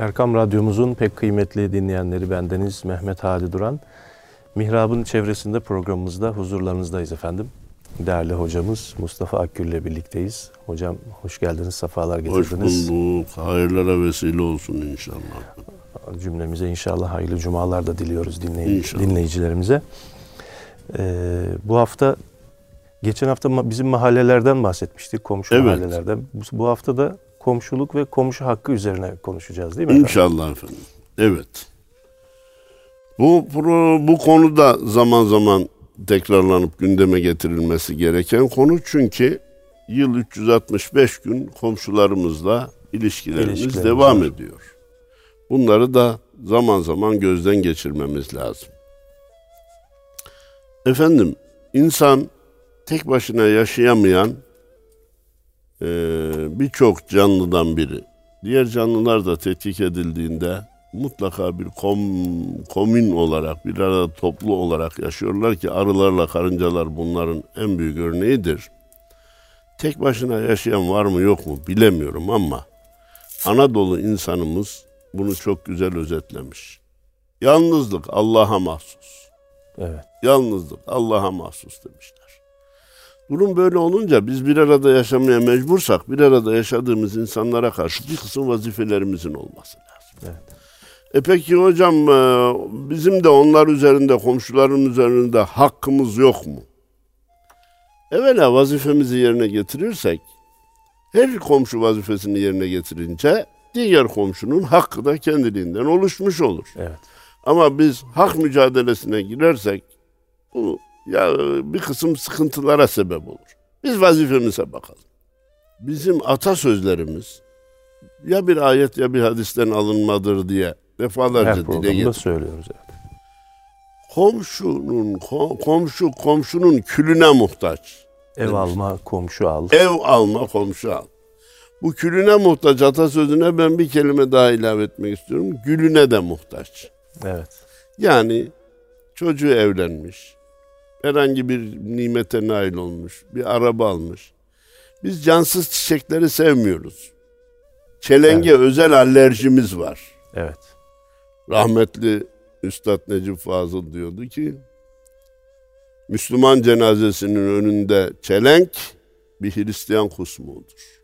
Erkam Radyomuzun pek kıymetli dinleyenleri bendeniz Mehmet Hadi Duran. Mihrab'ın çevresinde programımızda huzurlarınızdayız efendim. Değerli hocamız Mustafa Akgül ile birlikteyiz. Hocam hoş geldiniz, sefalar getirdiniz. Hoş bulduk. Hayırlara vesile olsun inşallah. Cümlemize inşallah hayırlı cumalar da diliyoruz dinley dinleyicilerimize. Ee, bu hafta, geçen hafta bizim mahallelerden bahsetmiştik, komşu evet. mahallelerden. Bu, bu hafta da komşuluk ve komşu hakkı üzerine konuşacağız değil mi? İnşallah efendim. Evet. Bu bu konuda zaman zaman tekrarlanıp gündeme getirilmesi gereken konu çünkü yıl 365 gün komşularımızla ilişkilerimiz, ilişkilerimiz devam var. ediyor. Bunları da zaman zaman gözden geçirmemiz lazım. Efendim, insan tek başına yaşayamayan e, birçok canlıdan biri. Diğer canlılar da tetkik edildiğinde mutlaka bir kom, komün olarak, bir arada toplu olarak yaşıyorlar ki arılarla karıncalar bunların en büyük örneğidir. Tek başına yaşayan var mı yok mu bilemiyorum ama Anadolu insanımız bunu çok güzel özetlemiş. Yalnızlık Allah'a mahsus. Evet. Yalnızlık Allah'a mahsus demişler. Durum böyle olunca biz bir arada yaşamaya mecbursak bir arada yaşadığımız insanlara karşı bir kısım vazifelerimizin olması lazım. Evet. E peki hocam e, bizim de onlar üzerinde, komşuların üzerinde hakkımız yok mu? Evvela vazifemizi yerine getirirsek, her komşu vazifesini yerine getirince diğer komşunun hakkı da kendiliğinden oluşmuş olur. Evet. Ama biz hak mücadelesine girersek bu ya bir kısım sıkıntılara sebep olur. Biz vazifemize bakalım. Bizim atasözlerimiz ya bir ayet ya bir hadisten alınmadır diye defalarca Her dile getir. söylüyoruz evet. Komşunun komşu komşunun külüne muhtaç. Ev demiş. alma komşu al. Ev alma komşu al. Bu külüne muhtaç atasözüne ben bir kelime daha ilave etmek istiyorum. Gülüne de muhtaç. Evet. Yani çocuğu evlenmiş. Herhangi bir nimete nail olmuş. Bir araba almış. Biz cansız çiçekleri sevmiyoruz. Çelenge evet. özel alerjimiz var. Evet. Rahmetli Üstad Necip Fazıl diyordu ki Müslüman cenazesinin önünde çelenk bir Hristiyan kusmuğudur.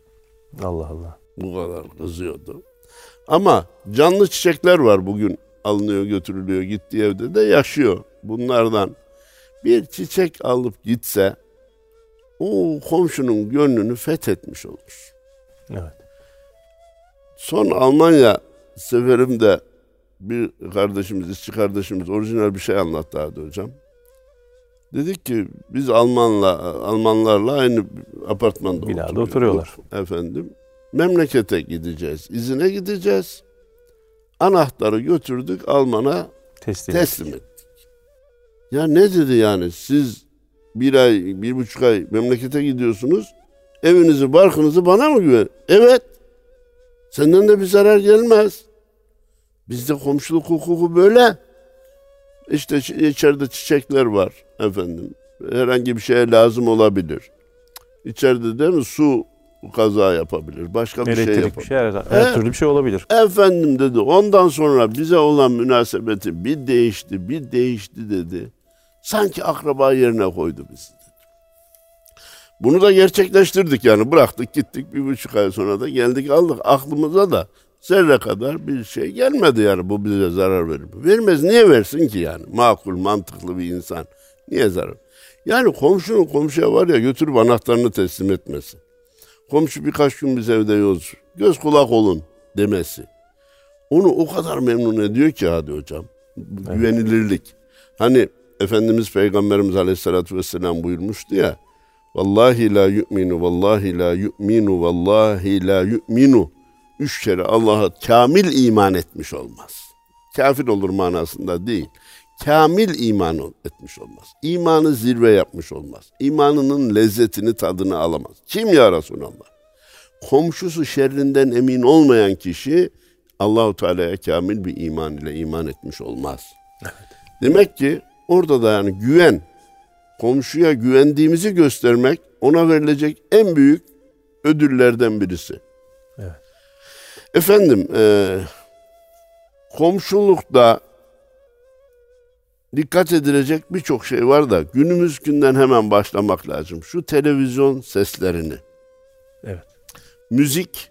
Allah Allah. Bu kadar kızıyordu. Ama canlı çiçekler var bugün alınıyor götürülüyor gittiği evde de yaşıyor. Bunlardan bir çiçek alıp gitse o komşunun gönlünü fethetmiş olur. Evet. Son Almanya seferimde bir kardeşimiz, işçi kardeşimiz orijinal bir şey anlattı hadi hocam. Dedik ki biz Almanla Almanlarla aynı apartmanda Binada oturuyorlar. Efendim. Memlekete gideceğiz. izine gideceğiz. Anahtarı götürdük Alman'a teslim, teslim ettik. Ya ne dedi yani siz bir ay, bir buçuk ay memlekete gidiyorsunuz. Evinizi, barkınızı bana mı güven? Evet. Senden de bir zarar gelmez. Bizde komşuluk hukuku böyle. İşte içeride çiçekler var efendim. Herhangi bir şeye lazım olabilir. İçeride değil mi su kaza yapabilir. Başka bir Elektrik şey yapabilir. Bir şey, her, her türlü bir şey olabilir. Efendim dedi. Ondan sonra bize olan münasebeti bir değişti, bir değişti dedi. Sanki akraba yerine koydu bizi. Bunu da gerçekleştirdik yani. Bıraktık gittik bir buçuk ay sonra da geldik aldık. Aklımıza da zerre kadar bir şey gelmedi yani bu bize zarar verir. Vermez niye versin ki yani? Makul, mantıklı bir insan. Niye zarar? Yani komşunun komşuya var ya götürüp anahtarını teslim etmesi. Komşu birkaç gün biz evde yolcu. Göz kulak olun demesi. Onu o kadar memnun ediyor ki hadi hocam. Güvenilirlik. Hani Efendimiz Peygamberimiz Aleyhisselatü Vesselam buyurmuştu ya. Vallahi la yu'minu, vallahi la yu'minu, vallahi la yu'minu üç kere Allah'a kamil iman etmiş olmaz. Kafir olur manasında değil. Kamil iman etmiş olmaz. İmanı zirve yapmış olmaz. İmanının lezzetini, tadını alamaz. Kim ya Resulallah? Komşusu şerrinden emin olmayan kişi Allahu Teala'ya kamil bir iman ile iman etmiş olmaz. Evet. Demek ki orada da yani güven, komşuya güvendiğimizi göstermek ona verilecek en büyük ödüllerden birisi. Evet. Efendim, e, komşulukta dikkat edilecek birçok şey var da günümüz günden hemen başlamak lazım. Şu televizyon seslerini. Evet. Müzik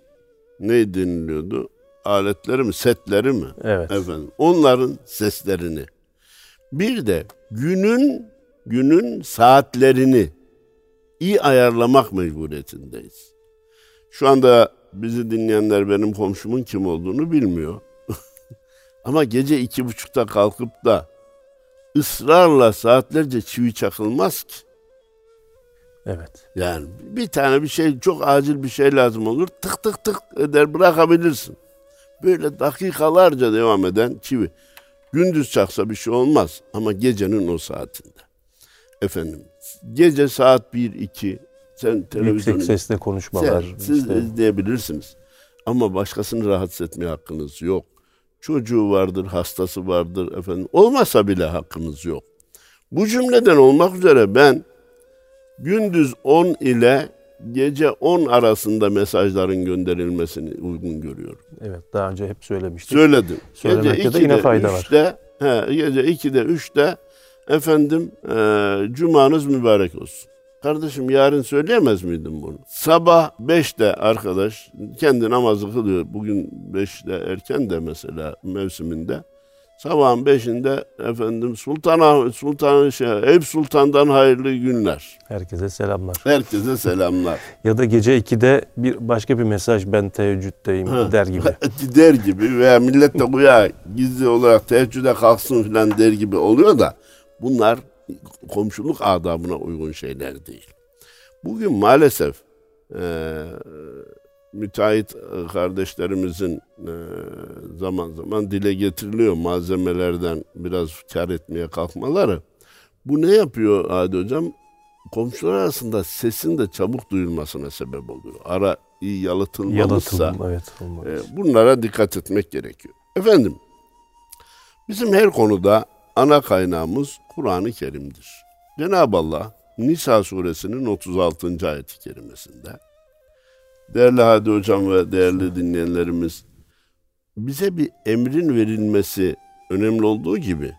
ne deniliyordu? Aletleri mi, setleri mi? Evet. Efendim, onların seslerini. Bir de günün günün saatlerini iyi ayarlamak mecburiyetindeyiz. Şu anda bizi dinleyenler benim komşumun kim olduğunu bilmiyor. Ama gece iki buçukta kalkıp da ısrarla saatlerce çivi çakılmaz ki. Evet. Yani bir tane bir şey çok acil bir şey lazım olur. Tık tık tık eder bırakabilirsin. Böyle dakikalarca devam eden çivi. Gündüz çaksa bir şey olmaz ama gecenin o saatinde. Efendim gece saat 1-2 sen televizyonu... Yüksek sesle konuşmalar. Sen, siz işte. izleyebilirsiniz. Ama başkasını rahatsız etmeye hakkınız yok. Çocuğu vardır, hastası vardır efendim. Olmasa bile hakkınız yok. Bu cümleden olmak üzere ben gündüz 10 ile gece 10 arasında mesajların gönderilmesini uygun görüyorum. Evet daha önce hep söylemiştik. Söyledim. Söylemekte de 2'de, yine fayda var. 3'te, he, gece 2'de 3'te efendim e, cumanız mübarek olsun. Kardeşim yarın söyleyemez miydin bunu? Sabah 5'te arkadaş kendi namazı kılıyor. Bugün 5'te erken de mesela mevsiminde. Sabahın 5'inde efendim Sultan Sultan şey, Eyüp Sultan'dan hayırlı günler. Herkese selamlar. Herkese selamlar. Ya da gece 2'de bir başka bir mesaj ben teheccüddeyim Ha. der gibi. der gibi veya millet de uya gizli olarak teheccüde kalksın filan der gibi oluyor da bunlar komşuluk adabına uygun şeyler değil. Bugün maalesef e, müteahhit e, kardeşlerimizin e, zaman zaman dile getiriliyor malzemelerden biraz kar etmeye kalkmaları. Bu ne yapıyor Adi Hocam? Komşular arasında sesin de çabuk duyulmasına sebep oluyor. Ara iyi yalıtılmamışsa Yalıtılım evet. e, bunlara dikkat etmek gerekiyor. Efendim, bizim her konuda ana kaynağımız Kur'an-ı Kerim'dir. Cenab-ı Allah Nisa suresinin 36. ayeti kerimesinde değerli Hadi Hocam ve değerli dinleyenlerimiz bize bir emrin verilmesi önemli olduğu gibi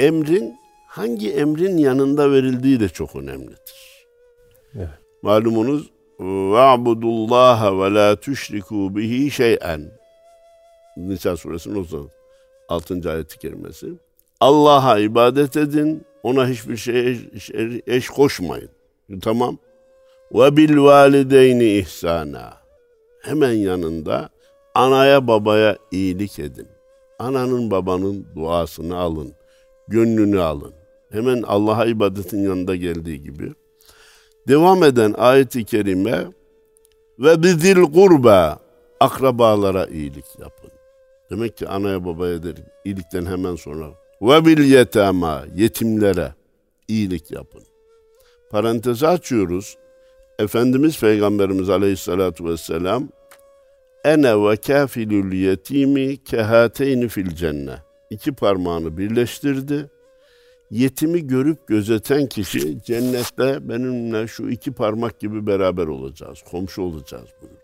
emrin hangi emrin yanında verildiği de çok önemlidir. Evet. Malumunuz وَعْبُدُ اللّٰهَ وَلَا تُشْرِكُوا بِهِ شَيْئًا Nisa suresinin 36. ayeti kerimesi. Allah'a ibadet edin, ona hiçbir şey eş, eş koşmayın. Tamam. Ve bil valideyni ihsana. Hemen yanında anaya babaya iyilik edin. Ananın babanın duasını alın. Gönlünü alın. Hemen Allah'a ibadetin yanında geldiği gibi. Devam eden ayet-i kerime ve bizil kurba akrabalara iyilik yapın. Demek ki anaya babaya der, iyilikten hemen sonra ve bil yetama yetimlere iyilik yapın. Parantezi açıyoruz. Efendimiz Peygamberimiz Aleyhissalatu vesselam ene ve kafilül yetimi kehateyni fil cenne. İki parmağını birleştirdi. Yetimi görüp gözeten kişi cennette benimle şu iki parmak gibi beraber olacağız, komşu olacağız buyurdu.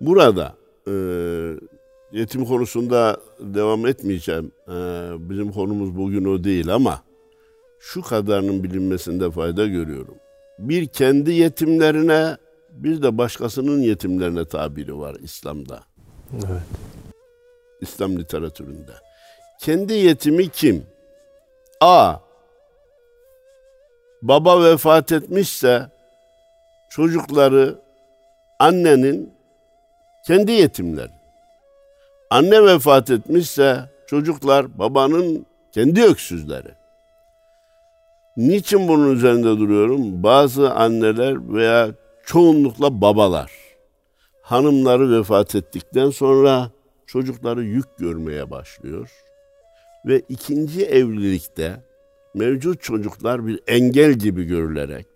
Burada e, yetim konusunda devam etmeyeceğim. E, bizim konumuz bugün o değil ama şu kadarının bilinmesinde fayda görüyorum. Bir kendi yetimlerine bir de başkasının yetimlerine tabiri var İslam'da. Evet. İslam literatüründe. Kendi yetimi kim? A. Baba vefat etmişse çocukları annenin kendi yetimleri. Anne vefat etmişse çocuklar babanın kendi öksüzleri. Niçin bunun üzerinde duruyorum? Bazı anneler veya çoğunlukla babalar hanımları vefat ettikten sonra çocukları yük görmeye başlıyor ve ikinci evlilikte mevcut çocuklar bir engel gibi görülerek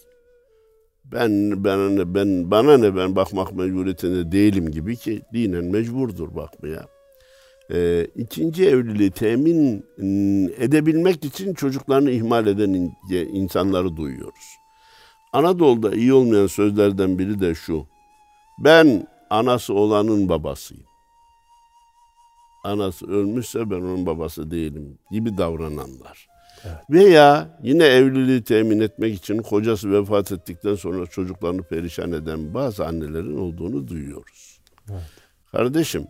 ben ben ben bana ne ben bakmak mecburiyetinde değilim gibi ki dinen mecburdur bakmaya. Ee, ikinci evliliği temin edebilmek için çocuklarını ihmal eden in- insanları duyuyoruz. Anadolu'da iyi olmayan sözlerden biri de şu. Ben anası olanın babasıyım. anası ölmüşse ben onun babası değilim gibi davrananlar. Evet. Veya yine evliliği temin etmek için kocası vefat ettikten sonra çocuklarını perişan eden bazı annelerin olduğunu duyuyoruz. Evet. Kardeşim,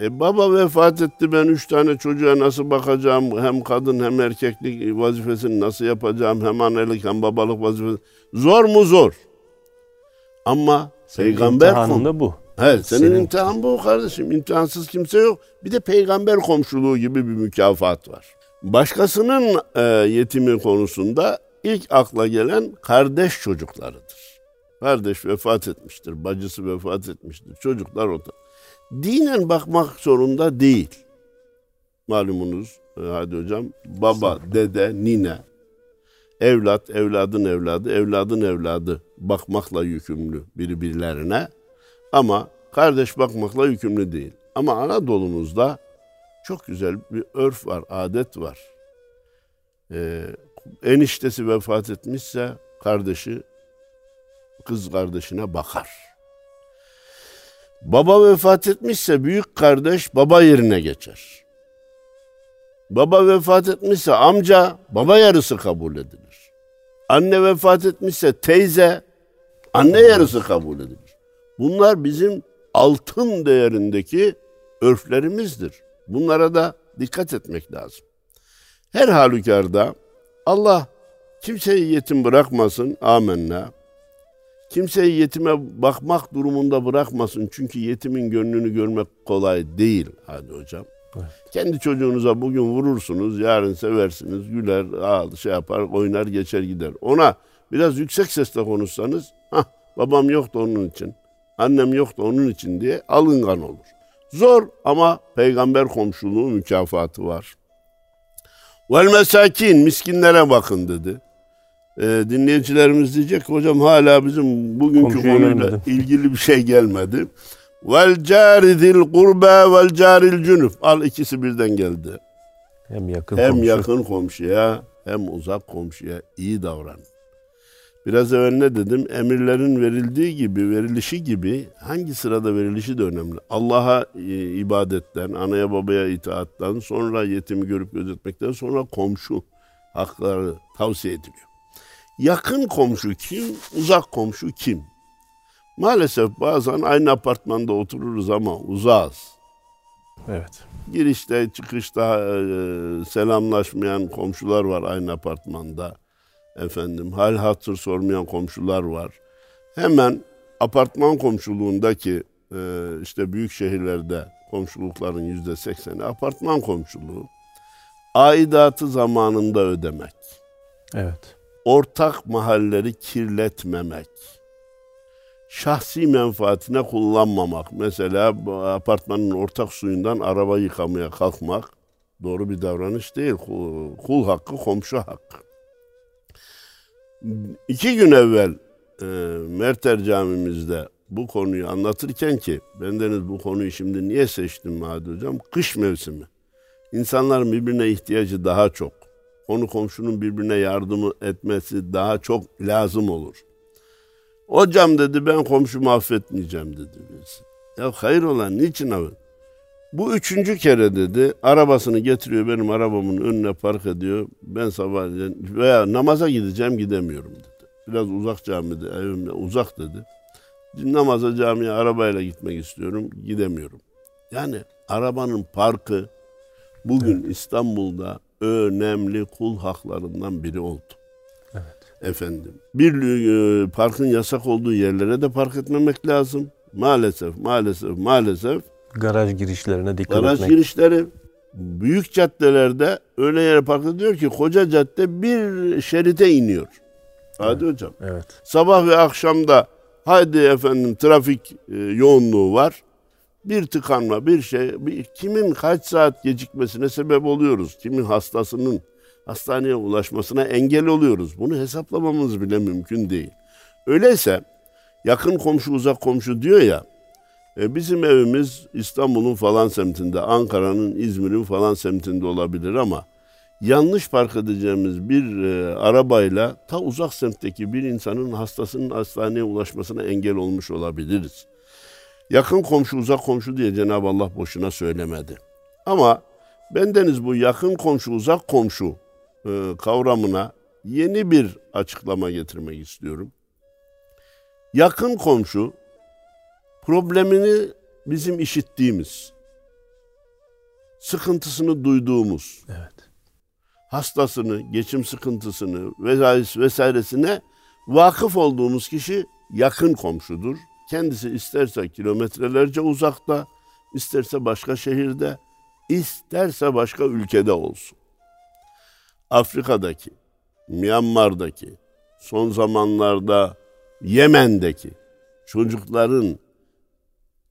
e baba vefat etti ben üç tane çocuğa nasıl bakacağım? Hem kadın hem erkeklik vazifesini nasıl yapacağım? Hem annelik hem babalık vazifesi. Zor mu? Zor. Ama senin peygamber da bu. Evet senin, senin imtihan bu kardeşim. İmtihansız kimse yok. Bir de peygamber komşuluğu gibi bir mükafat var. Başkasının e, yetimi konusunda ilk akla gelen kardeş çocuklarıdır. Kardeş vefat etmiştir, bacısı vefat etmiştir, çocuklar orada. Dinen bakmak zorunda değil. Malumunuz e, hadi hocam baba, dede, nine, evlat, evladın evladı, evladın evladı bakmakla yükümlü birbirlerine. Ama kardeş bakmakla yükümlü değil. Ama Anadolu'muzda çok güzel bir örf var, adet var. Ee, eniştesi vefat etmişse kardeşi kız kardeşine bakar. Baba vefat etmişse büyük kardeş baba yerine geçer. Baba vefat etmişse amca baba yarısı kabul edilir. Anne vefat etmişse teyze anne yarısı kabul edilir. Bunlar bizim altın değerindeki örflerimizdir. Bunlara da dikkat etmek lazım. Her halükarda Allah kimseyi yetim bırakmasın. Amenna. Kimseyi yetime bakmak durumunda bırakmasın. Çünkü yetimin gönlünü görmek kolay değil. Hadi hocam. Evet. Kendi çocuğunuza bugün vurursunuz, yarın seversiniz, güler, ağır, şey yapar, oynar, geçer gider. Ona biraz yüksek sesle konuşsanız, ha babam yoktu onun için, annem yoktu onun için diye alıngan olur. Zor ama peygamber komşuluğu mükafatı var. Vel mesakin miskinlere bakın dedi. Ee, dinleyicilerimiz diyecek hocam hala bizim bugünkü Komşuya konuyla gelmedi. ilgili bir şey gelmedi. Vel caridil kurbe vel caril cünüf. Al ikisi birden geldi. Hem yakın hem komşu. yakın komşuya hem uzak komşuya iyi davran. Biraz evvel ne dedim? Emirlerin verildiği gibi, verilişi gibi hangi sırada verilişi de önemli. Allah'a e, ibadetten, anaya babaya itaattan, sonra yetimi görüp gözetmekten sonra komşu hakları tavsiye ediliyor. Yakın komşu kim, uzak komşu kim? Maalesef bazen aynı apartmanda otururuz ama uzağız. Evet. Girişte, çıkışta e, selamlaşmayan komşular var aynı apartmanda efendim hal hatır sormayan komşular var. Hemen apartman komşuluğundaki e, işte büyük şehirlerde komşulukların yüzde sekseni apartman komşuluğu. Aidatı zamanında ödemek. Evet. Ortak mahalleri kirletmemek. Şahsi menfaatine kullanmamak. Mesela apartmanın ortak suyundan araba yıkamaya kalkmak doğru bir davranış değil. Kul, kul hakkı, komşu hakkı. İki gün evvel e, Merter camimizde bu konuyu anlatırken ki bendeniz bu konuyu şimdi niye seçtim Mahdi Hocam? Kış mevsimi. İnsanların birbirine ihtiyacı daha çok. Konu komşunun birbirine yardım etmesi daha çok lazım olur. Hocam dedi ben komşumu affetmeyeceğim dedi birisi. Ya hayır olan niçin affet? Bu üçüncü kere dedi arabasını getiriyor benim arabamın önüne park ediyor. Ben sabah veya namaza gideceğim gidemiyorum dedi. Biraz uzak camide evimde uzak dedi. Namaza camiye arabayla gitmek istiyorum gidemiyorum. Yani arabanın parkı bugün evet. İstanbul'da önemli kul haklarından biri oldu. Evet. Efendim. Bir e, parkın yasak olduğu yerlere de park etmemek lazım. Maalesef, maalesef, maalesef Garaj girişlerine dikkat Garaj etmek. girişleri büyük caddelerde öyle yere park ediyor ki koca cadde bir şerite iniyor. Hadi evet. hocam. Evet. Sabah ve akşamda haydi efendim trafik e, yoğunluğu var. Bir tıkanma, bir şey, bir, kimin kaç saat gecikmesine sebep oluyoruz? Kimin hastasının hastaneye ulaşmasına engel oluyoruz. Bunu hesaplamamız bile mümkün değil. Öyleyse yakın komşu uzak komşu diyor ya e, bizim evimiz İstanbul'un falan semtinde, Ankara'nın, İzmir'in falan semtinde olabilir ama yanlış park edeceğimiz bir e, arabayla ta uzak semtteki bir insanın hastasının hastaneye ulaşmasına engel olmuş olabiliriz. Yakın komşu uzak komşu diye Cenab-ı Allah boşuna söylemedi. Ama bendeniz bu yakın komşu, uzak komşu e, kavramına yeni bir açıklama getirmek istiyorum. Yakın komşu problemini bizim işittiğimiz, sıkıntısını duyduğumuz, Evet. hastasını, geçim sıkıntısını vesaire vesairesine vakıf olduğumuz kişi yakın komşudur. Kendisi isterse kilometrelerce uzakta, isterse başka şehirde, isterse başka ülkede olsun. Afrika'daki, Myanmar'daki, son zamanlarda Yemen'deki çocukların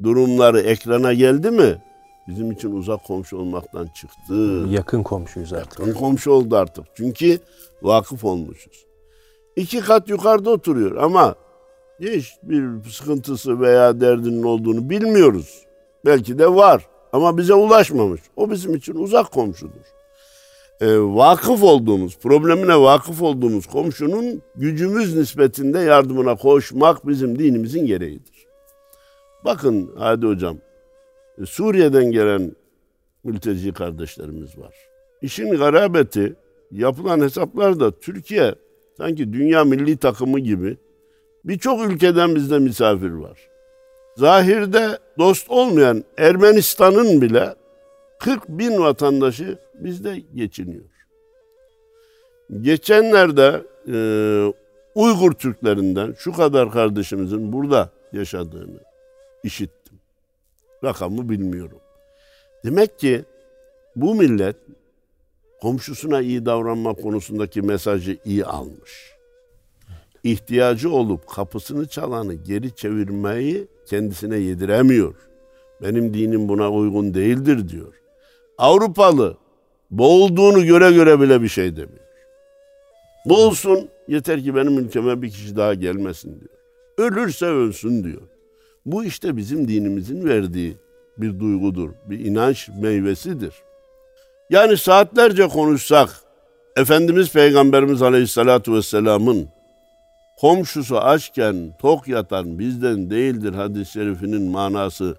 durumları ekrana geldi mi? Bizim için uzak komşu olmaktan çıktı. Yakın komşuyuz artık. Yakın komşu oldu artık. Çünkü vakıf olmuşuz. İki kat yukarıda oturuyor ama hiç bir sıkıntısı veya derdinin olduğunu bilmiyoruz. Belki de var ama bize ulaşmamış. O bizim için uzak komşudur. Ee, vakıf olduğumuz, problemine vakıf olduğumuz komşunun gücümüz nispetinde yardımına koşmak bizim dinimizin gereğidir. Bakın hadi hocam, Suriye'den gelen mülteci kardeşlerimiz var. İşin garabeti yapılan hesaplarda Türkiye sanki dünya milli takımı gibi birçok ülkeden bizde misafir var. Zahirde dost olmayan Ermenistan'ın bile 40 bin vatandaşı bizde geçiniyor. Geçenlerde e, Uygur Türklerinden şu kadar kardeşimizin burada yaşadığını işittim. Rakamı bilmiyorum. Demek ki bu millet komşusuna iyi davranma konusundaki mesajı iyi almış. İhtiyacı olup kapısını çalanı geri çevirmeyi kendisine yediremiyor. Benim dinim buna uygun değildir diyor. Avrupalı boğulduğunu göre göre bile bir şey demiyor. Boğulsun yeter ki benim ülkeme bir kişi daha gelmesin diyor. Ölürse ölsün diyor. Bu işte bizim dinimizin verdiği bir duygudur, bir inanç meyvesidir. Yani saatlerce konuşsak Efendimiz Peygamberimiz Aleyhisselatü Vesselam'ın komşusu açken tok yatan bizden değildir hadis-i şerifinin manası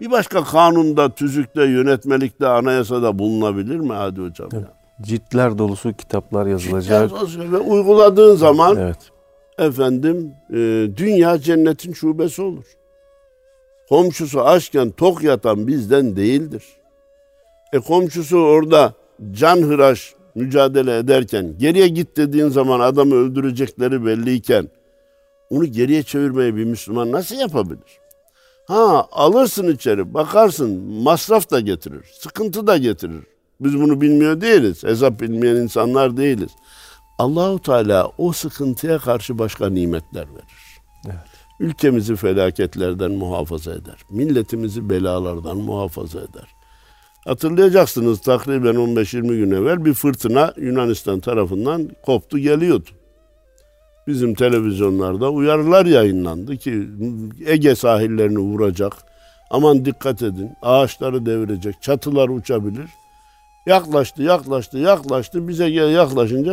bir başka kanunda, tüzükte, yönetmelikte, anayasada bulunabilir mi hadi hocam? Ya? Ciltler dolusu kitaplar yazılacak. Ve uyguladığın zaman Evet. efendim e, dünya cennetin şubesi olur. Komşusu açken tok yatan bizden değildir. E komşusu orada can hıraş mücadele ederken geriye git dediğin zaman adamı öldürecekleri belliyken onu geriye çevirmeyi bir Müslüman nasıl yapabilir? Ha alırsın içeri bakarsın masraf da getirir, sıkıntı da getirir. Biz bunu bilmiyor değiliz. Hesap bilmeyen insanlar değiliz. Allahu Teala o sıkıntıya karşı başka nimetler verir. Evet. Ülkemizi felaketlerden muhafaza eder. Milletimizi belalardan muhafaza eder. Hatırlayacaksınız takriben 15-20 gün evvel bir fırtına Yunanistan tarafından koptu geliyordu. Bizim televizyonlarda uyarılar yayınlandı ki Ege sahillerini vuracak. Aman dikkat edin ağaçları devirecek, çatılar uçabilir. Yaklaştı, yaklaştı, yaklaştı. Bize yaklaşınca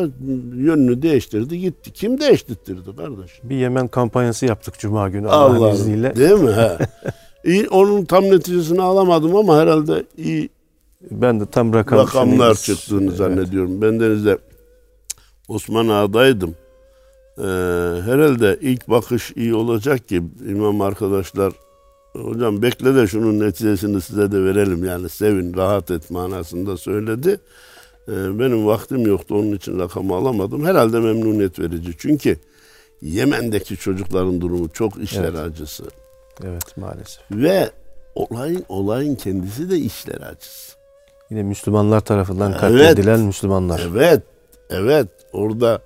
yönünü değiştirdi, gitti. Kim değiştirdi kardeş? Bir Yemen kampanyası yaptık Cuma günü Allah'ın Allah izniyle. Değil mi? He. İyi, onun tam neticesini alamadım ama herhalde iyi Ben de tam rakam rakamlar çıktığını Evet. zannediyorum. Bendenizde Osman Ağa'daydım. Ee, herhalde ilk bakış iyi olacak ki imam arkadaşlar hocam bekle de şunun neticesini size de verelim yani sevin rahat et manasında söyledi. Ee, benim vaktim yoktu onun için rakamı alamadım. Herhalde memnuniyet verici. Çünkü Yemen'deki çocukların durumu çok işler Evet. acısı. Evet maalesef. Ve olayın olayın kendisi de işler acısı. Yine Müslümanlar tarafından Evet. katledilen Müslümanlar. Evet, evet. Orada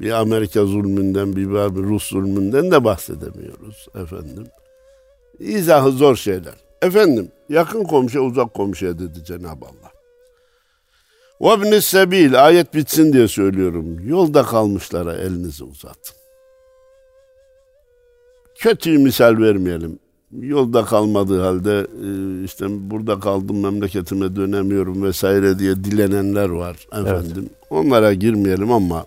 bir Amerika zulmünden, bir, bir Rus zulmünden de bahsedemiyoruz efendim. İzahı zor şeyler. Efendim, yakın komşu uzak komşuya dedi Cenab-ı Allah. وَبْنِ sebil ayet bitsin diye söylüyorum. Yolda kalmışlara elinizi uzatın. Kötü misal vermeyelim. Yolda kalmadığı halde e, işte burada kaldım memleketime dönemiyorum vesaire diye dilenenler var efendim. Onlara girmeyelim ama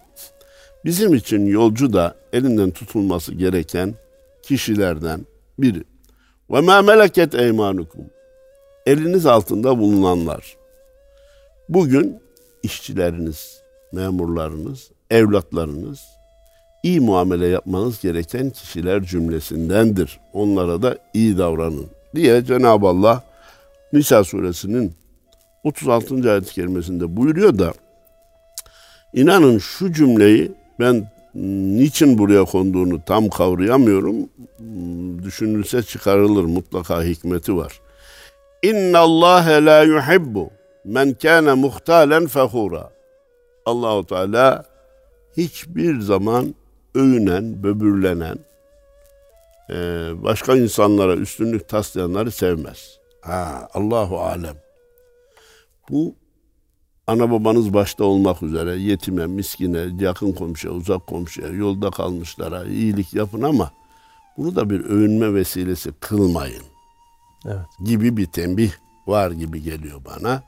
bizim için yolcu da elinden tutulması gereken kişilerden biri. Ve ma meleket eymanukum. Eliniz altında bulunanlar. Bugün işçileriniz, memurlarınız, evlatlarınız iyi muamele yapmanız gereken kişiler cümlesindendir. Onlara da iyi davranın diye Cenab-ı Allah Nisa suresinin 36. ayet-i kerimesinde buyuruyor da inanın şu cümleyi ben niçin buraya konduğunu tam kavrayamıyorum. Düşünülse çıkarılır mutlaka hikmeti var. İnna Allah la yuhibbu men kana muhtalen fahura. Allahu Teala hiçbir zaman övünen, böbürlenen, e, başka insanlara üstünlük taslayanları sevmez. Ha, Allahu alem. Bu ana babanız başta olmak üzere yetime, miskine, yakın komşuya, uzak komşuya, yolda kalmışlara iyilik yapın ama bunu da bir övünme vesilesi kılmayın. Evet. Gibi bir tembih var gibi geliyor bana.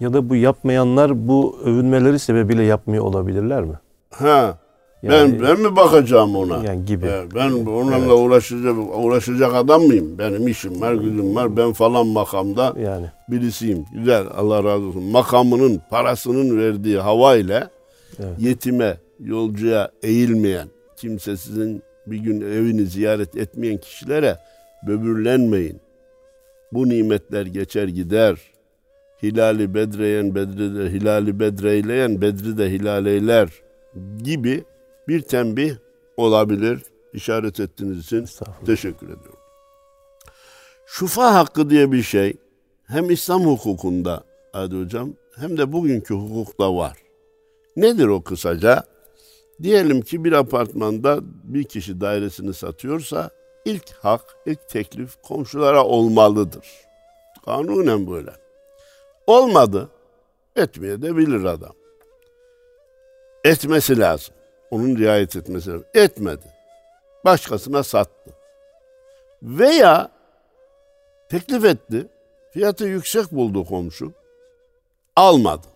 Ya da bu yapmayanlar bu övünmeleri sebebiyle yapmıyor olabilirler mi? Ha. Yani, ben ben mi bakacağım ona? Yani gibi. ben onunla evet. uğraşacak uğraşacak adam mıyım? Benim işim var, gücüm var. Ben falan makamda yani. birisiyim. Güzel. Allah razı olsun. Makamının, parasının verdiği hava ile evet. yetime, yolcuya eğilmeyen, kimse sizin bir gün evini ziyaret etmeyen kişilere böbürlenmeyin. Bu nimetler geçer gider. Hilali bedreyen bedri de hilali bedreyleyen bedri de hilaleyler gibi bir tembih olabilir. İşaret ettiğiniz için teşekkür ediyorum. Şufa hakkı diye bir şey hem İslam hukukunda Adi Hocam hem de bugünkü hukukta var. Nedir o kısaca? Diyelim ki bir apartmanda bir kişi dairesini satıyorsa ilk hak, ilk teklif komşulara olmalıdır. Kanunen böyle. Olmadı, etmeye de bilir adam. Etmesi lazım. Onun riayet etmesi lazım. Etmedi. Başkasına sattı. Veya teklif etti. Fiyatı yüksek buldu komşu. Almadı.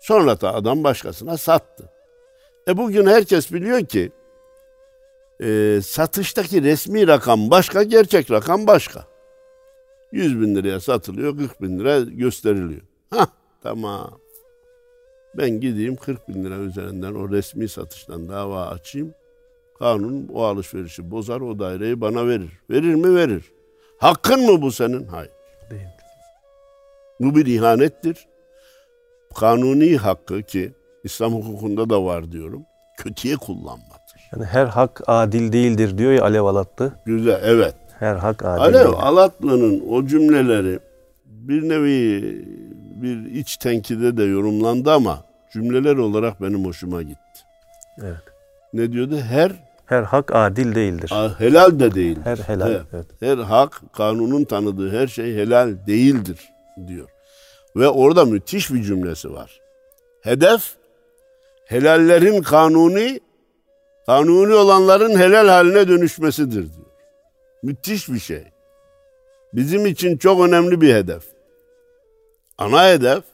Sonra da adam başkasına sattı. E bugün herkes biliyor ki e, satıştaki resmi rakam başka, gerçek rakam başka. 100 bin liraya satılıyor, 40 bin lira gösteriliyor. Ha tamam. Ben gideyim 40 bin lira üzerinden o resmi satıştan dava açayım. Kanun o alışverişi bozar, o daireyi bana verir. Verir mi? Verir. Hakkın mı bu senin? Hayır. Değil. Bu bir ihanettir. Kanuni hakkı ki İslam hukukunda da var diyorum. Kötüye kullanmaktır. Yani her hak adil değildir diyor ya Alev Alatlı. Güzel, evet. Her hak adil Alev değildir. Alatlı'nın o cümleleri bir nevi bir iç tenkide de yorumlandı ama cümleler olarak benim hoşuma gitti. Evet. Ne diyordu? Her her hak adil değildir. Helal de değil. Her helal. Her, evet. her hak kanunun tanıdığı her şey helal değildir diyor. Ve orada müthiş bir cümlesi var. Hedef helallerin kanuni kanuni olanların helal haline dönüşmesidir diyor. Müthiş bir şey. Bizim için çok önemli bir hedef. Ana hedef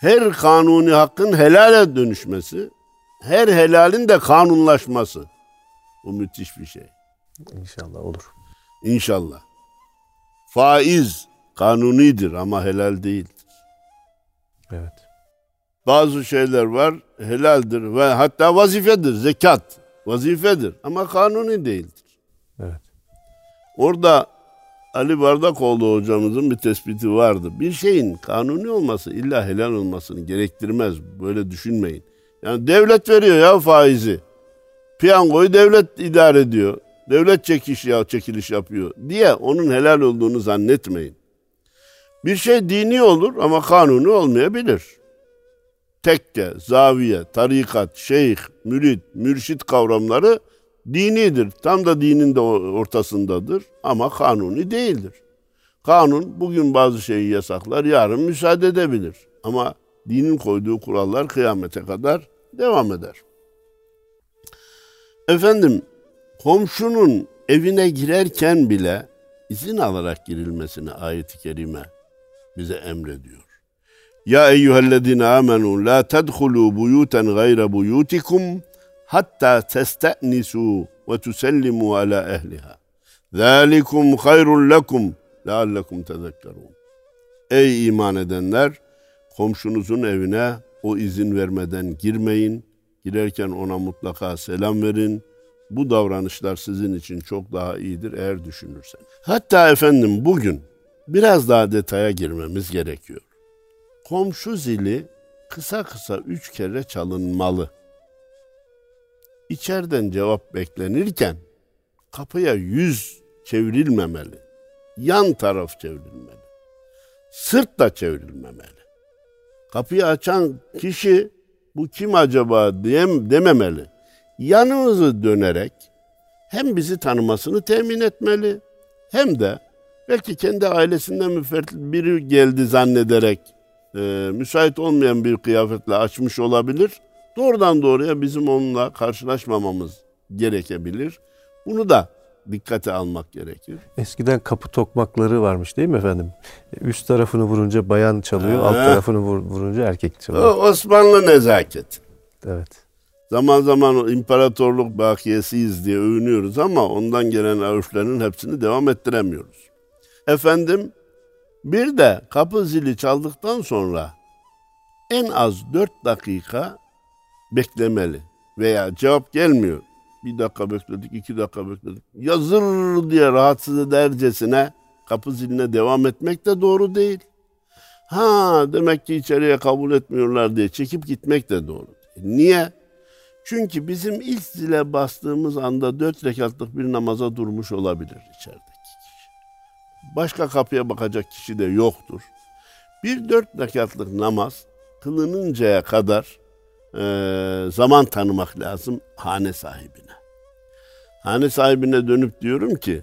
her kanuni hakkın helale dönüşmesi, her helalin de kanunlaşması. Bu müthiş bir şey. İnşallah olur. İnşallah. Faiz kanunidir ama helal değildir. Evet. Bazı şeyler var helaldir ve hatta vazifedir. Zekat vazifedir ama kanuni değildir. Evet. Orada Ali Bardakoğlu hocamızın bir tespiti vardı. Bir şeyin kanuni olması illa helal olmasını gerektirmez. Böyle düşünmeyin. Yani devlet veriyor ya faizi. Piyangoyu devlet idare ediyor. Devlet çekiş ya çekiliş yapıyor diye onun helal olduğunu zannetmeyin. Bir şey dini olur ama kanuni olmayabilir. Tekke, zaviye, tarikat, şeyh, mürit, mürşit kavramları dinidir. Tam da dinin de ortasındadır ama kanuni değildir. Kanun bugün bazı şeyi yasaklar, yarın müsaade edebilir. Ama dinin koyduğu kurallar kıyamete kadar devam eder. Efendim, komşunun evine girerken bile izin alarak girilmesini ayet-i kerime bize emrediyor. Ya eyyühellezine amenu la tedhulu buyuten gayre buyutikum hatta testenisu ve tusellimu ala ehliha. Zalikum hayrun lekum leallekum tezekkerun. Ey iman edenler! komşunuzun evine o izin vermeden girmeyin. Girerken ona mutlaka selam verin. Bu davranışlar sizin için çok daha iyidir eğer düşünürseniz. Hatta efendim bugün biraz daha detaya girmemiz gerekiyor. Komşu zili kısa kısa üç kere çalınmalı. İçeriden cevap beklenirken kapıya yüz çevrilmemeli. Yan taraf çevrilmeli. Sırt da çevrilmemeli. Kapıyı açan kişi bu kim acaba diyem dememeli. Yanımızı dönerek hem bizi tanımasını temin etmeli hem de belki kendi ailesinden müfert biri geldi zannederek e, müsait olmayan bir kıyafetle açmış olabilir. Doğrudan doğruya bizim onunla karşılaşmamamız gerekebilir. Bunu da dikkate almak gerekir. Eskiden kapı tokmakları varmış değil mi efendim? Üst tarafını vurunca bayan çalıyor, ha. alt tarafını vur, vurunca erkek çalıyor. O Osmanlı nezaket. Evet. Zaman zaman imparatorluk bakiyesiyiz diye övünüyoruz ama ondan gelen örflerin hepsini devam ettiremiyoruz. Efendim bir de kapı zili çaldıktan sonra en az dört dakika beklemeli veya cevap gelmiyor. Bir dakika bekledik, iki dakika bekledik. Yazır diye rahatsız edercesine kapı ziline devam etmek de doğru değil. Ha demek ki içeriye kabul etmiyorlar diye çekip gitmek de doğru. Niye? Çünkü bizim ilk zile bastığımız anda dört rekatlık bir namaza durmuş olabilir içerideki kişi. Başka kapıya bakacak kişi de yoktur. Bir dört rekatlık namaz kılınıncaya kadar e, zaman tanımak lazım hane sahibine. Hane sahibine dönüp diyorum ki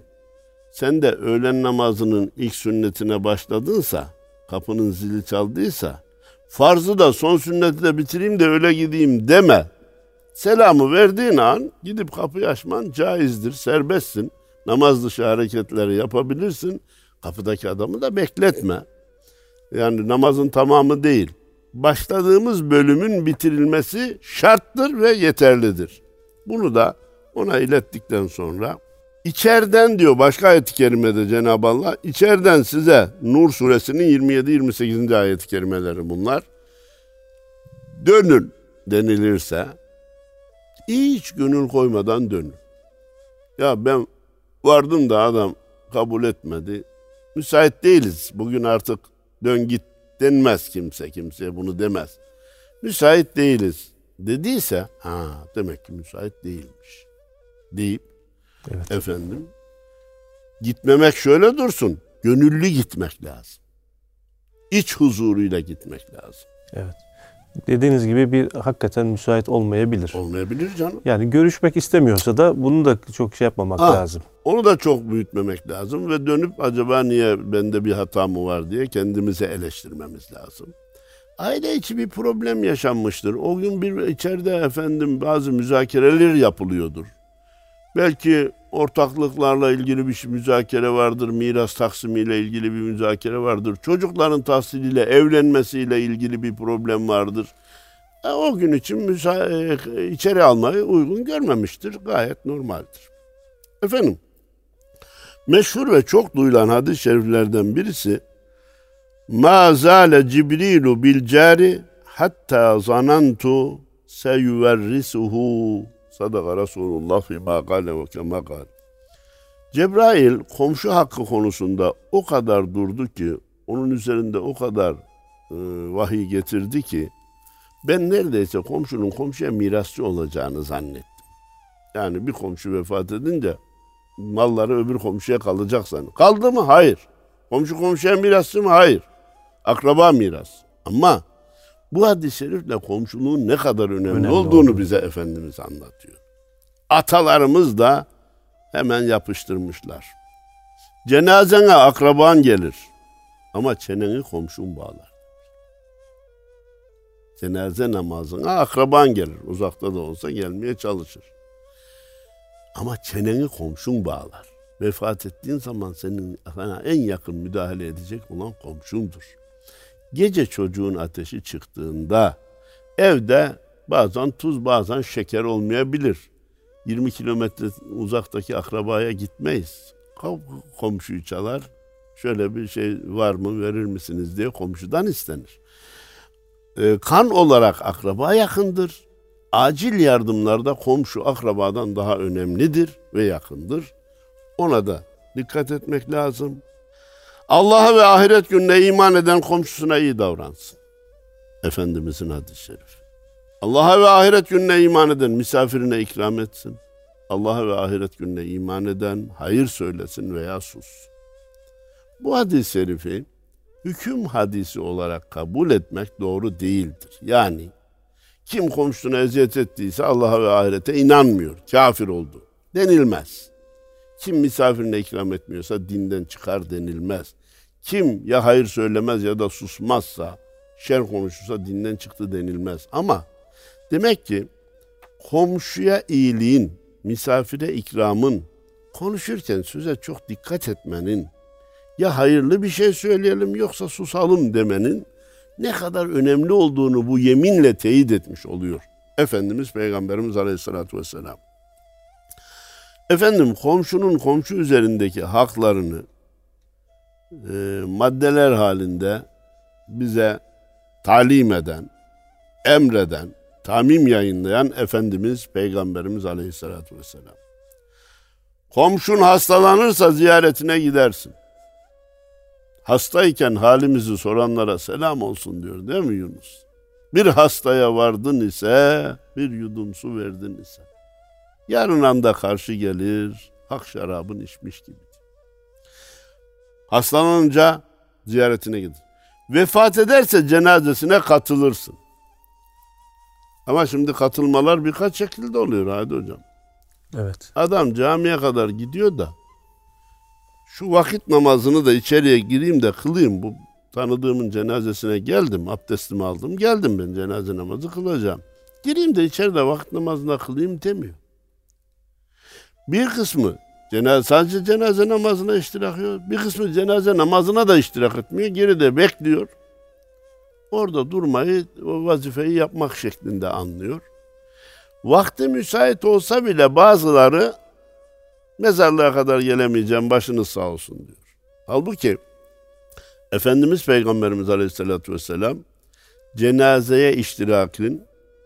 sen de öğlen namazının ilk sünnetine başladınsa, kapının zili çaldıysa, farzı da son sünneti de bitireyim de öyle gideyim deme. Selamı verdiğin an gidip kapıyı açman caizdir, serbestsin. Namaz dışı hareketleri yapabilirsin. Kapıdaki adamı da bekletme. Yani namazın tamamı değil başladığımız bölümün bitirilmesi şarttır ve yeterlidir. Bunu da ona ilettikten sonra içeriden diyor başka ayet-i kerimede Cenab-ı Allah içeriden size Nur suresinin 27-28. ayet-i kerimeleri bunlar. Dönün denilirse hiç gönül koymadan dönün. Ya ben vardım da adam kabul etmedi. Müsait değiliz. Bugün artık dön git denmez kimse kimseye bunu demez. Müsait değiliz dediyse ha demek ki müsait değilmiş deyip evet. efendim gitmemek şöyle dursun gönüllü gitmek lazım. İç huzuruyla gitmek lazım. Evet. Dediğiniz gibi bir hakikaten müsait olmayabilir. Olmayabilir canım. Yani görüşmek istemiyorsa da bunu da çok şey yapmamak ha, lazım. Onu da çok büyütmemek lazım ve dönüp acaba niye bende bir hata mı var diye kendimize eleştirmemiz lazım. Aile içi bir problem yaşanmıştır. O gün bir içeride efendim bazı müzakereler yapılıyordur. Belki ortaklıklarla ilgili bir müzakere vardır, miras taksimiyle ilgili bir müzakere vardır, çocukların tahsiliyle, evlenmesiyle ilgili bir problem vardır. E, o gün için e, içeri almayı uygun görmemiştir. Gayet normaldir. Efendim, meşhur ve çok duyulan hadis-i şeriflerden birisi zale Cibrilu bil cari hatta zanantu seyuverrisuhu Sadaka Resulullah fîmâ gâle ve kemâ gâle. Cebrail komşu hakkı konusunda o kadar durdu ki, onun üzerinde o kadar e, vahiy getirdi ki, ben neredeyse komşunun komşuya mirasçı olacağını zannettim. Yani bir komşu vefat edince malları öbür komşuya kalacak zannettim. Kaldı mı? Hayır. Komşu komşuya mirasçı mı? Hayır. Akraba miras. Ama bu hadis-i şerifle komşuluğun ne kadar önemli, önemli olduğunu oldu. bize Efendimiz anlatıyor. Atalarımız da hemen yapıştırmışlar. Cenazene akraban gelir ama çeneni komşun bağlar. Cenaze namazına akraban gelir. Uzakta da olsa gelmeye çalışır. Ama çeneni komşun bağlar. Vefat ettiğin zaman senin sana en yakın müdahale edecek olan komşundur. Gece çocuğun ateşi çıktığında evde bazen tuz bazen şeker olmayabilir. 20 kilometre uzaktaki akrabaya gitmeyiz. Komşuyu çalar. Şöyle bir şey var mı verir misiniz diye komşudan istenir. e, kan olarak akraba yakındır. Acil yardımlarda komşu akrabadan daha önemlidir ve yakındır. Ona da dikkat etmek lazım. Allah'a ve ahiret gününe iman eden komşusuna iyi davransın. Efendimizin hadis-i şerif. Allah'a ve ahiret gününe iman eden misafirine ikram etsin. Allah'a ve ahiret gününe iman eden hayır söylesin veya sus. Bu hadis-i şerifi hüküm hadisi olarak kabul etmek doğru değildir. Yani kim komşusuna eziyet ettiyse Allah'a ve ahirete inanmıyor, kafir oldu denilmez. Kim misafirine ikram etmiyorsa dinden çıkar denilmez. Kim ya hayır söylemez ya da susmazsa, şer konuşursa dinden çıktı denilmez. Ama demek ki komşuya iyiliğin, misafire ikramın, konuşurken söze çok dikkat etmenin, ya hayırlı bir şey söyleyelim yoksa susalım demenin ne kadar önemli olduğunu bu yeminle teyit etmiş oluyor. Efendimiz Peygamberimiz Aleyhisselatü Vesselam. Efendim komşunun komşu üzerindeki haklarını e, maddeler halinde bize talim eden, emreden, tamim yayınlayan Efendimiz Peygamberimiz Aleyhisselatü Vesselam. Komşun hastalanırsa ziyaretine gidersin. Hastayken halimizi soranlara selam olsun diyor değil mi Yunus? Bir hastaya vardın ise, bir yudum su verdin ise. Yarın anda karşı gelir, hak şarabın içmiş gibi. Hastalanınca ziyaretine gidin. Vefat ederse cenazesine katılırsın. Ama şimdi katılmalar birkaç şekilde oluyor hadi hocam. Evet. Adam camiye kadar gidiyor da şu vakit namazını da içeriye gireyim de kılayım. Bu tanıdığımın cenazesine geldim, abdestimi aldım, geldim ben cenaze namazı kılacağım. Gireyim de içeride vakit namazını kılayım demiyor. Bir kısmı cenaze, sadece cenaze namazına iştirak ediyor. Bir kısmı cenaze namazına da iştirak etmiyor. Geride bekliyor. Orada durmayı, o vazifeyi yapmak şeklinde anlıyor. Vakti müsait olsa bile bazıları mezarlığa kadar gelemeyeceğim başınız sağ olsun diyor. Halbuki Efendimiz Peygamberimiz Aleyhisselatü Vesselam cenazeye iştirakin,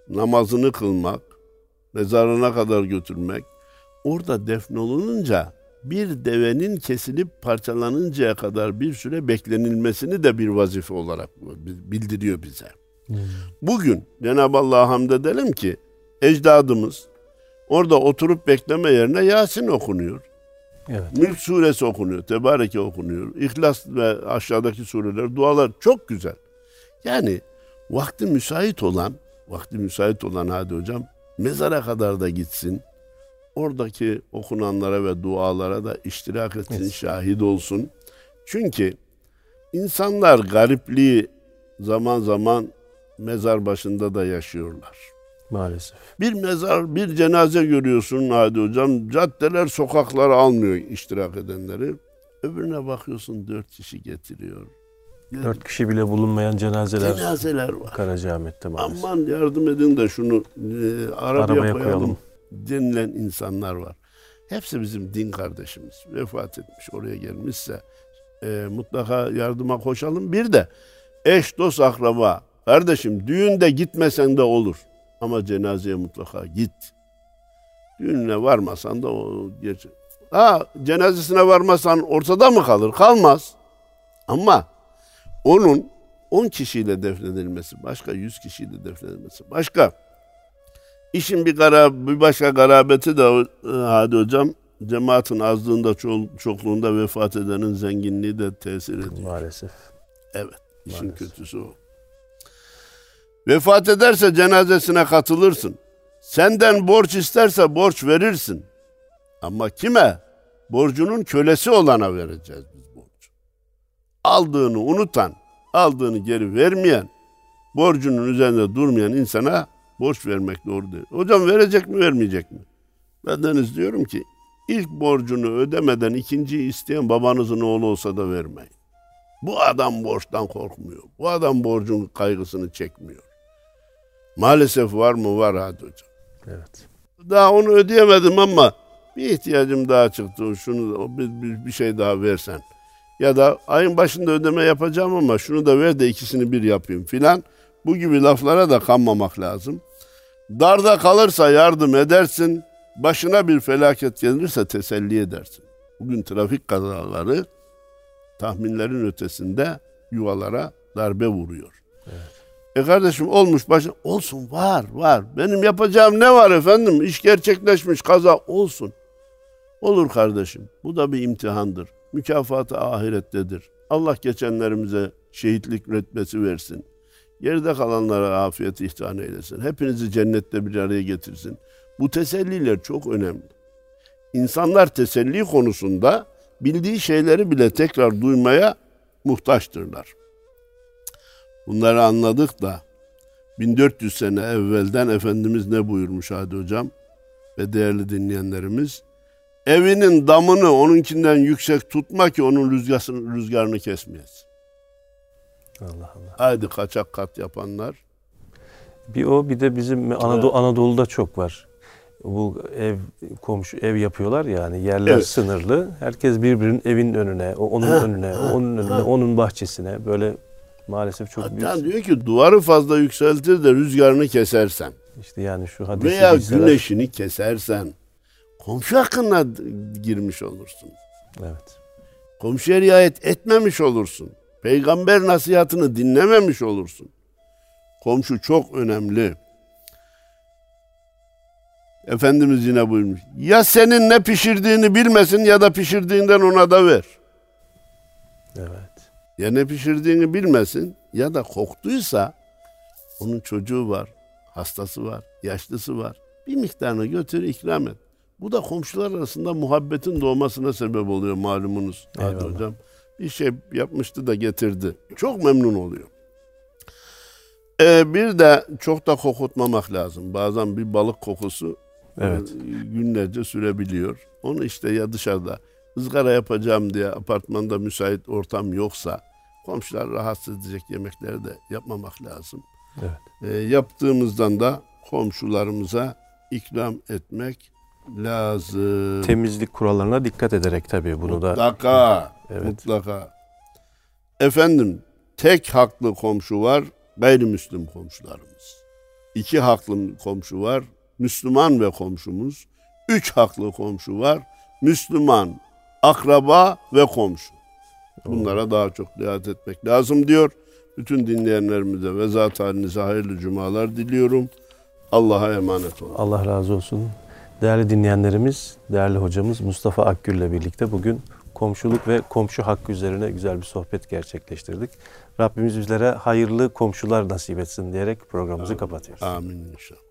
namazını kılmak, mezarına kadar götürmek, orada defnolununca bir devenin kesilip parçalanıncaya kadar bir süre beklenilmesini de bir vazife olarak bildiriyor bize. Hmm. Bugün Cenab-ı Allah'a hamd edelim ki ecdadımız orada oturup bekleme yerine Yasin okunuyor. Evet. Mülk suresi okunuyor, Tebareke okunuyor. İhlas ve aşağıdaki sureler, dualar çok güzel. Yani vakti müsait olan, vakti müsait olan hadi hocam mezara kadar da gitsin oradaki okunanlara ve dualara da iştirak etsin, evet. şahit olsun. Çünkü insanlar garipliği zaman zaman mezar başında da yaşıyorlar. Maalesef. Bir mezar, bir cenaze görüyorsun Hadi Hocam. Caddeler, sokaklar almıyor iştirak edenleri. Öbürüne bakıyorsun dört kişi getiriyor. Dört kişi bile bulunmayan cenazeler, cenazeler var. Karacaahmet'te maalesef. Aman yardım edin de şunu e, arabaya, arabaya koyalım. koyalım denilen insanlar var. Hepsi bizim din kardeşimiz. Vefat etmiş, oraya gelmişse e, mutlaka yardıma koşalım. Bir de eş, dost, akraba. Kardeşim düğünde gitmesen de olur. Ama cenazeye mutlaka git. Düğününe varmasan da o geç. Ha cenazesine varmasan ortada mı kalır? Kalmaz. Ama onun 10 kişiyle defnedilmesi, başka 100 kişiyle defnedilmesi, başka İşin bir, gara, bir başka garabeti de e, hadi hocam cemaatin azlığında ço çokluğunda vefat edenin zenginliği de tesir ediyor. Maalesef. Evet. işin Maalesef. kötüsü o. Vefat ederse cenazesine katılırsın. Senden borç isterse borç verirsin. Ama kime? Borcunun kölesi olana vereceğiz biz borcu. Aldığını unutan, aldığını geri vermeyen, borcunun üzerinde durmayan insana borç vermek doğru değil. Hocam verecek mi vermeyecek mi? Ben deniz diyorum ki ilk borcunu ödemeden ikinciyi isteyen babanızın oğlu olsa da vermeyin. Bu adam borçtan korkmuyor. Bu adam borcun kaygısını çekmiyor. Maalesef var mı? Var hadi hocam. Evet. Daha onu ödeyemedim ama bir ihtiyacım daha çıktı. Şunu bir, bir, bir şey daha versen. Ya da ayın başında ödeme yapacağım ama şunu da ver de ikisini bir yapayım filan. Bu gibi laflara da kanmamak lazım. Darda kalırsa yardım edersin. Başına bir felaket gelirse teselli edersin. Bugün trafik kazaları tahminlerin ötesinde yuvalara darbe vuruyor. E kardeşim olmuş başına olsun var var. Benim yapacağım ne var efendim? İş gerçekleşmiş kaza olsun. Olur kardeşim. Bu da bir imtihandır. Mükafatı ahirettedir. Allah geçenlerimize şehitlik rütbesi versin. Geride kalanlara afiyet ihsan eylesin. Hepinizi cennette bir araya getirsin. Bu teselliler çok önemli. İnsanlar teselli konusunda bildiği şeyleri bile tekrar duymaya muhtaçtırlar. Bunları anladık da 1400 sene evvelden Efendimiz ne buyurmuş Hadi Hocam ve değerli dinleyenlerimiz? Evinin damını onunkinden yüksek tutma ki onun rüzgarını, rüzgarını kesmeyesin. Allah Allah. Haydi kaçak kat yapanlar. Bir o bir de bizim Anadolu, Anadolu'da çok var. Bu ev komşu ev yapıyorlar yani yerler Evet. sınırlı. Herkes birbirinin evinin önüne, o onun önüne, onun önüne, onun bahçesine böyle maalesef çok Hatta büyük. diyor ki duvarı fazla yükseltir de rüzgarını kesersen İşte yani şu hadisi veya bilseler- güneşini kesersen komşu hakkına girmiş olursun. Evet. Komşuya riayet etmemiş olursun. Peygamber nasihatını dinlememiş olursun. Komşu çok önemli. Efendimiz yine buyurmuş. Ya senin ne pişirdiğini bilmesin ya da pişirdiğinden ona da ver. Evet. Ya ne pişirdiğini bilmesin ya da koktuysa onun çocuğu var, hastası var, yaşlısı var. Bir miktarını götür ikram et. Bu da komşular arasında muhabbetin doğmasına sebep oluyor malumunuz. Hadi Eyvallah. hocam. Bir şey yapmıştı da getirdi. Çok memnun oluyor. Ee, bir de çok da kokutmamak lazım. Bazen bir balık kokusu Evet. e, günlerce sürebiliyor. Onu işte ya dışarıda ızgara yapacağım diye apartmanda müsait ortam yoksa komşular rahatsız edecek yemekleri de yapmamak lazım. Evet. E, yaptığımızdan da komşularımıza ikram etmek lazım. Temizlik kurallarına dikkat ederek tabii bunu da Mutlaka. Evet. Mutlaka. Efendim tek haklı komşu var gayrimüslim komşularımız. İki haklı komşu var Müslüman ve komşumuz. Üç haklı komşu var Müslüman, akraba ve komşu. Bunlara daha çok dikkat etmek lazım diyor. Bütün dinleyenlerimize ve zat halinize hayırlı cumalar diliyorum. Allah'a emanet olun. Allah razı olsun. Değerli dinleyenlerimiz, değerli hocamız Mustafa Akgül ile birlikte bugün komşuluk ve komşu hakkı üzerine güzel bir sohbet gerçekleştirdik. Rabbimiz bizlere hayırlı komşular nasip etsin diyerek programımızı kapatıyoruz. Amin inşallah.